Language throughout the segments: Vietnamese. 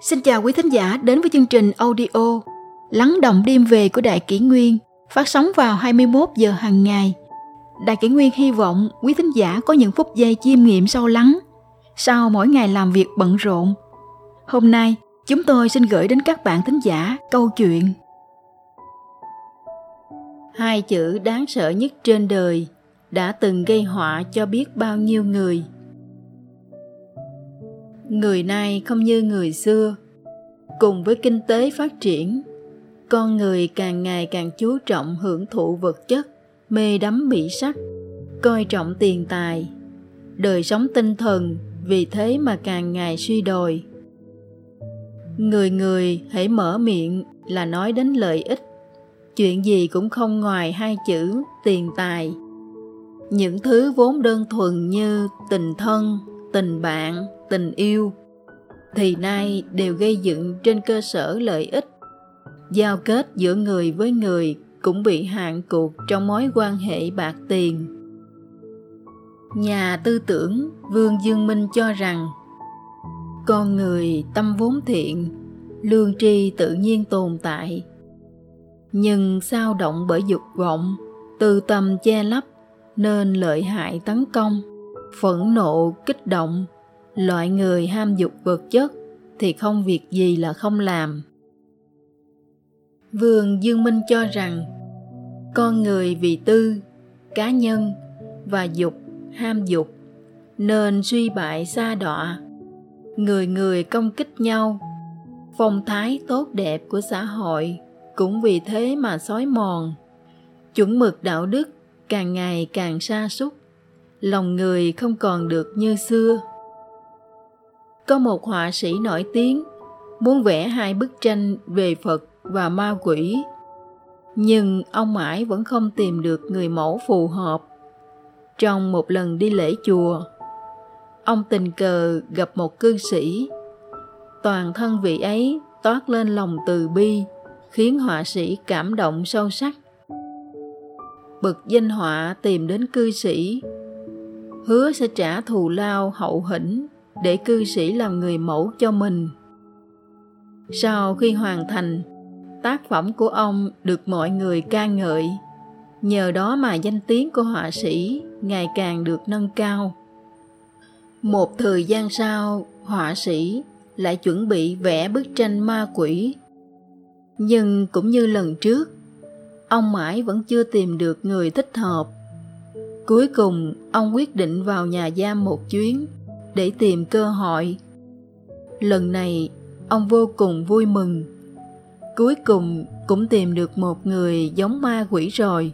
Xin chào quý thính giả đến với chương trình audio Lắng động đêm về của Đại Kỷ Nguyên phát sóng vào 21 giờ hàng ngày. Đại Kỷ Nguyên hy vọng quý thính giả có những phút giây chiêm nghiệm sâu lắng sau mỗi ngày làm việc bận rộn. Hôm nay, chúng tôi xin gửi đến các bạn thính giả câu chuyện Hai chữ đáng sợ nhất trên đời đã từng gây họa cho biết bao nhiêu người – người nay không như người xưa. Cùng với kinh tế phát triển, con người càng ngày càng chú trọng hưởng thụ vật chất, mê đắm mỹ sắc, coi trọng tiền tài. Đời sống tinh thần vì thế mà càng ngày suy đồi. Người người hãy mở miệng là nói đến lợi ích. Chuyện gì cũng không ngoài hai chữ tiền tài. Những thứ vốn đơn thuần như tình thân, tình bạn tình yêu, thì nay đều gây dựng trên cơ sở lợi ích. Giao kết giữa người với người cũng bị hạn cuộc trong mối quan hệ bạc tiền. Nhà tư tưởng vương dương minh cho rằng, con người tâm vốn thiện, lương tri tự nhiên tồn tại. Nhưng sao động bởi dục vọng tư tâm che lấp, nên lợi hại tấn công, phẫn nộ, kích động loại người ham dục vật chất thì không việc gì là không làm. Vương dương minh cho rằng, con người vì tư, cá nhân và dục, ham dục nên suy bại xa đọa. Người người công kích nhau, phong thái tốt đẹp của xã hội cũng vì thế mà xói mòn. Chuẩn mực đạo đức càng ngày càng sa sút, lòng người không còn được như xưa có một họa sĩ nổi tiếng muốn vẽ hai bức tranh về phật và ma quỷ. Nhưng ông mãi vẫn không tìm được người mẫu phù hợp. Trong một lần đi lễ chùa, ông tình cờ gặp một cư sĩ. Toàn thân vị ấy toát lên lòng từ bi, khiến họa sĩ cảm động sâu sắc. Bực danh họa tìm đến cư sĩ, hứa sẽ trả thù lao hậu hĩnh để cư sĩ làm người mẫu cho mình. Sau khi hoàn thành, tác phẩm của ông được mọi người ca ngợi. Nhờ đó mà danh tiếng của họa sĩ ngày càng được nâng cao. Một thời gian sau, họa sĩ lại chuẩn bị vẽ bức tranh ma quỷ. Nhưng cũng như lần trước, ông mãi vẫn chưa tìm được người thích hợp. Cuối cùng, ông quyết định vào nhà giam một chuyến để tìm cơ hội. Lần này, ông vô cùng vui mừng. Cuối cùng cũng tìm được một người giống ma quỷ rồi.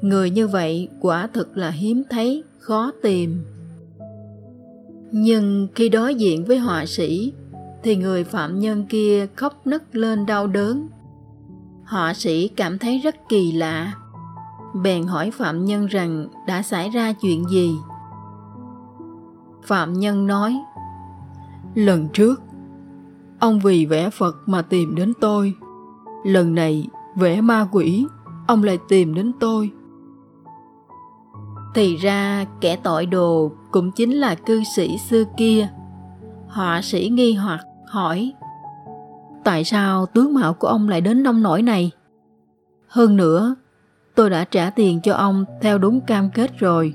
Người như vậy quả thực là hiếm thấy, khó tìm. Nhưng khi đối diện với họa sĩ, thì người phạm nhân kia khóc nức lên đau đớn. Họa sĩ cảm thấy rất kỳ lạ, bèn hỏi phạm nhân rằng đã xảy ra chuyện gì phạm nhân nói, lần trước, ông vì vẽ phật mà tìm đến tôi. Lần này vẽ ma quỷ, ông lại tìm đến tôi. Thì ra, kẻ tội đồ cũng chính là cư sĩ xưa kia. Họa sĩ nghi hoặc hỏi, tại sao tướng mạo của ông lại đến nông nổi này? Hơn nữa, tôi đã trả tiền cho ông theo đúng cam kết rồi.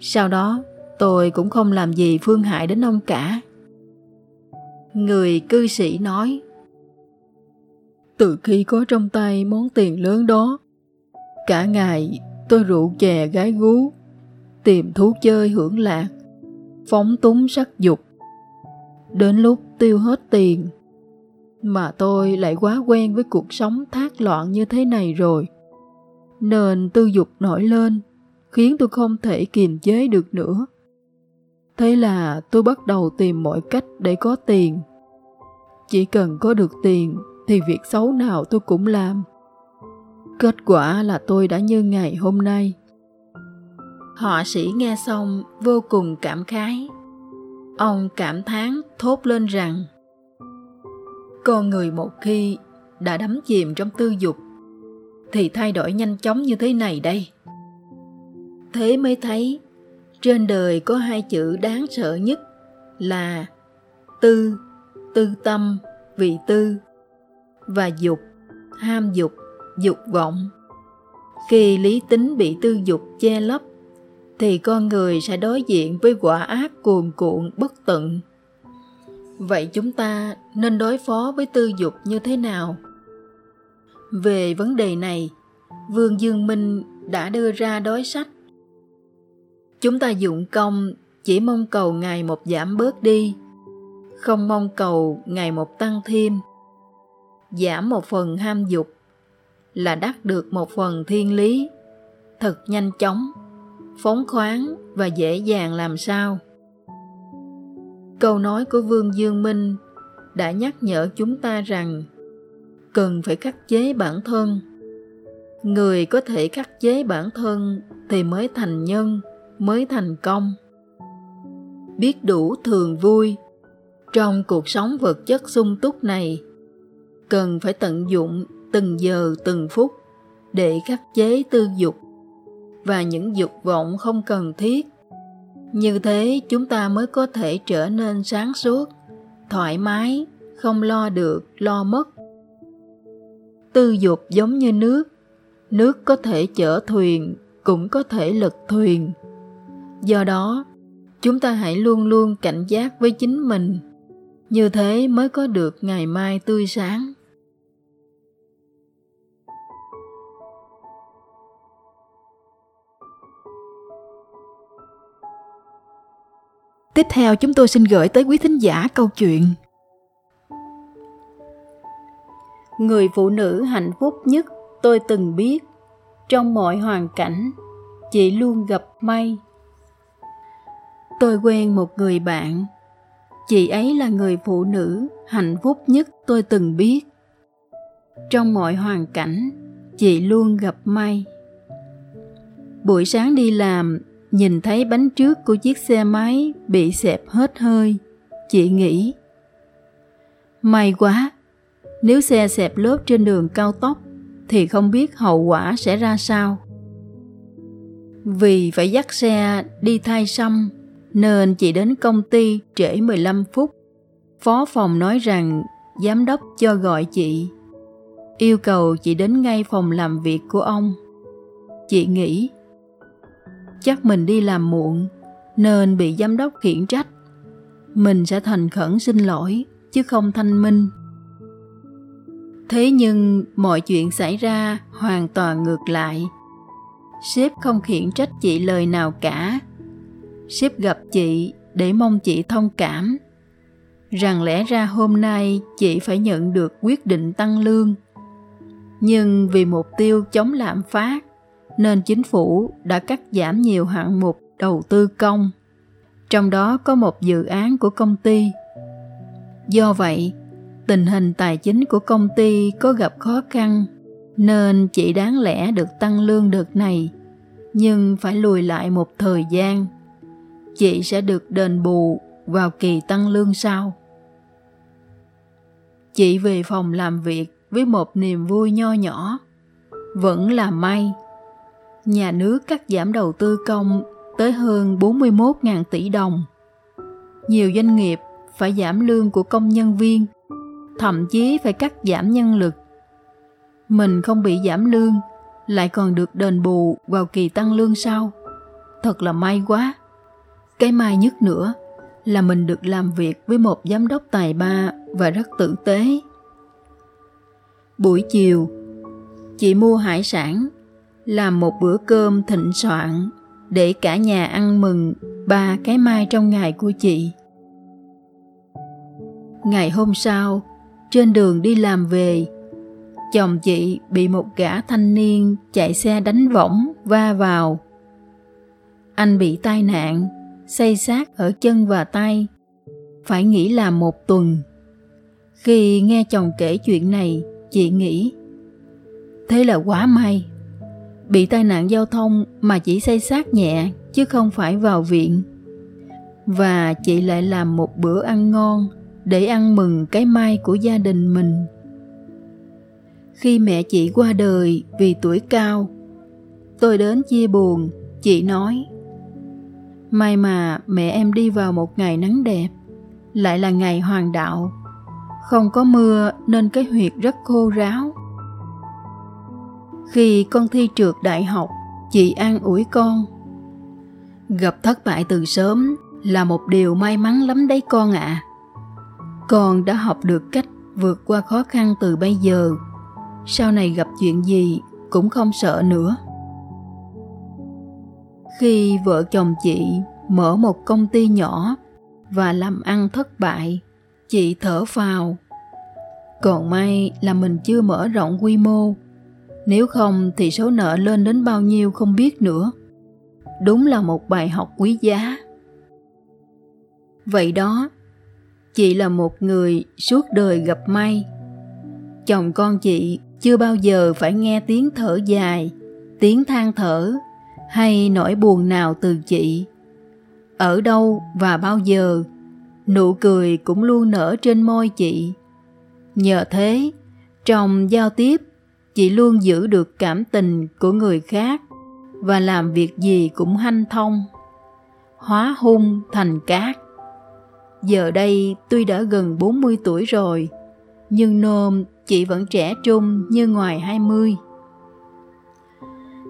Sau đó tôi cũng không làm gì phương hại đến ông cả. Người cư sĩ nói, từ khi có trong tay món tiền lớn đó, cả ngày tôi rượu chè gái gú, tìm thú chơi hưởng lạc, phóng túng sắc dục. Đến lúc tiêu hết tiền, mà tôi lại quá quen với cuộc sống thác loạn như thế này rồi. Nên tư dục nổi lên, khiến tôi không thể kiềm chế được nữa thế là tôi bắt đầu tìm mọi cách để có tiền. Chỉ cần có được tiền thì việc xấu nào tôi cũng làm. Kết quả là tôi đã như ngày hôm nay. Họa sĩ nghe xong vô cùng cảm khái. Ông cảm thán thốt lên rằng, con người một khi đã đắm chìm trong tư dục thì thay đổi nhanh chóng như thế này đây. Thế mới thấy trên đời có hai chữ đáng sợ nhất là tư tư tâm, vị tư và dục, ham dục dục vọng. Khi lý tính bị tư dục che lấp, thì con người sẽ đối diện với quả ác cuồn cuộn bất tận. Vậy chúng ta nên đối phó với tư dục như thế nào? Về vấn đề này, vương dương minh đã đưa ra đối sách chúng ta dụng công, chỉ mong cầu ngày một giảm bớt đi, không mong cầu ngày một tăng thêm. Giảm một phần ham dục là đắc được một phần thiên lý, thật nhanh chóng, phóng khoáng và dễ dàng làm sao. Câu nói của vương dương minh đã nhắc nhở chúng ta rằng, cần phải khắc chế bản thân. Người có thể khắc chế bản thân thì mới thành nhân mới thành công. Biết đủ thường vui. Trong cuộc sống vật chất sung túc này, cần phải tận dụng từng giờ, từng phút để khắc chế tư dục và những dục vọng không cần thiết. Như thế, chúng ta mới có thể trở nên sáng suốt, thoải mái, không lo được, lo mất. Tư dục giống như nước. Nước có thể chở thuyền, cũng có thể lật thuyền do đó chúng ta hãy luôn luôn cảnh giác với chính mình. Như thế mới có được ngày mai tươi sáng. Tiếp theo chúng tôi xin gửi tới quý thính giả câu chuyện. Người phụ nữ hạnh phúc nhất tôi từng biết. Trong mọi hoàn cảnh, chị luôn gặp may. Tôi quen một người bạn. Chị ấy là người phụ nữ hạnh phúc nhất tôi từng biết. Trong mọi hoàn cảnh, chị luôn gặp may. Buổi sáng đi làm, nhìn thấy bánh trước của chiếc xe máy bị xẹp hết hơi chị nghĩ may quá nếu xe xẹp lốp trên đường cao tốc thì không biết hậu quả sẽ ra sao. Vì phải dắt xe đi thay xăm nên chị đến công ty trễ 15 phút. Phó phòng nói rằng, giám đốc cho gọi chị. Yêu cầu chị đến ngay phòng làm việc của ông. Chị nghĩ, chắc mình đi làm muộn, nên bị giám đốc khiển trách mình sẽ thành khẩn xin lỗi, chứ không thanh minh thế nhưng mọi chuyện xảy ra hoàn toàn ngược lại sếp không khiển trách chị lời nào cả sếp gặp chị để mong chị thông cảm. Rằng lẽ ra hôm nay chị phải nhận được quyết định tăng lương. Nhưng vì mục tiêu chống lạm phát, nên chính phủ đã cắt giảm nhiều hạng mục đầu tư công. Trong đó có một dự án của công ty. Do vậy, tình hình tài chính của công ty có gặp khó khăn, nên chị đáng lẽ được tăng lương đợt này, nhưng phải lùi lại một thời gian chị sẽ được đền bù vào kỳ tăng lương sau chị về phòng làm việc với một niềm vui nho nhỏ vẫn là may nhà nước cắt giảm đầu tư công tới hơn 41.000 tỷ đồng. Nhiều doanh nghiệp phải giảm lương của công nhân viên, thậm chí phải cắt giảm nhân lực. Mình không bị giảm lương, lại còn được đền bù vào kỳ tăng lương sau. Thật là may quá. Cái may nhất nữa là mình được làm việc với một giám đốc tài ba và rất tử tế. Buổi chiều, chị mua hải sản làm một bữa cơm thịnh soạn để cả nhà ăn mừng ba cái mai trong ngày của chị. Ngày hôm sau, trên đường đi làm về, chồng chị bị một gã thanh niên chạy xe đánh võng va vào. Anh bị tai nạn, xây sát ở chân và tay, phải nghỉ làm một tuần. Khi nghe chồng kể chuyện này, chị nghĩ, thế là quá may. Bị tai nạn giao thông mà chỉ xây sát nhẹ chứ không phải vào viện. Và chị lại làm một bữa ăn ngon để ăn mừng cái may của gia đình mình. Khi mẹ chị qua đời vì tuổi cao tôi đến chia buồn chị nói may mà mẹ em đi vào một ngày nắng đẹp, lại là ngày hoàng đạo. Không có mưa nên cái huyệt rất khô ráo. Khi con thi trượt đại học, chị an ủi con, gặp thất bại từ sớm là một điều may mắn lắm đấy con ạ. À. con đã học được cách vượt qua khó khăn từ bây giờ. Sau này gặp chuyện gì cũng không sợ nữa khi vợ chồng chị mở một công ty nhỏ và làm ăn thất bại, chị thở phào. Còn may là mình chưa mở rộng quy mô, nếu không thì số nợ lên đến bao nhiêu không biết nữa. Đúng là một bài học quý giá. Vậy đó, chị là một người suốt đời gặp may. Chồng con chị chưa bao giờ phải nghe tiếng thở dài, tiếng than thở hay nỗi buồn nào từ chị? Ở đâu và bao giờ? Nụ cười cũng luôn nở trên môi chị. Nhờ thế, trong giao tiếp, chị luôn giữ được cảm tình của người khác và làm việc gì cũng hanh thông, hóa hung thành cát. Giờ đây tuy đã gần 40 tuổi rồi, nhưng nôm chị vẫn trẻ trung như ngoài 20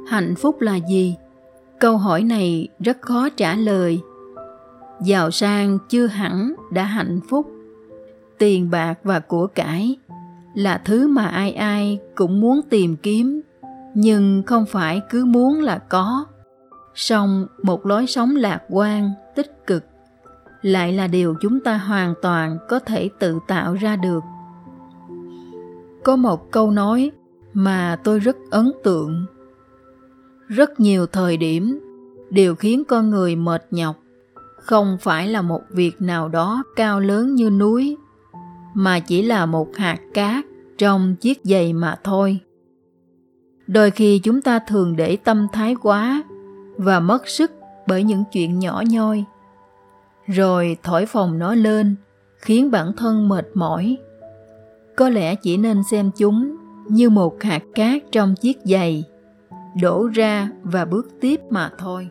hạnh phúc là gì? Câu hỏi này rất khó trả lời. Giàu sang chưa hẳn đã hạnh phúc. Tiền bạc và của cải là thứ mà ai ai cũng muốn tìm kiếm, nhưng không phải cứ muốn là có. Song một lối sống lạc quan, tích cực lại là điều chúng ta hoàn toàn có thể tự tạo ra được. Có một câu nói mà tôi rất ấn tượng rất nhiều thời điểm điều khiến con người mệt nhọc. Không phải là một việc nào đó cao lớn như núi, mà chỉ là một hạt cát trong chiếc giày mà thôi. Đôi khi chúng ta thường để tâm thái quá và mất sức bởi những chuyện nhỏ nhoi. Rồi thổi phồng nó lên, khiến bản thân mệt mỏi. Có lẽ chỉ nên xem chúng như một hạt cát trong chiếc giày đổ ra và bước tiếp mà thôi.